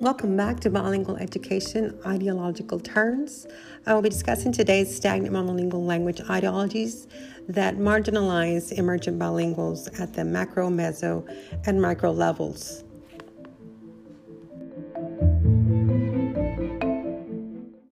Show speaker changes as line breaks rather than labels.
Welcome back to Bilingual Education Ideological Turns. I will be discussing today's stagnant monolingual language ideologies that marginalize emergent bilinguals at the macro, meso, and micro levels.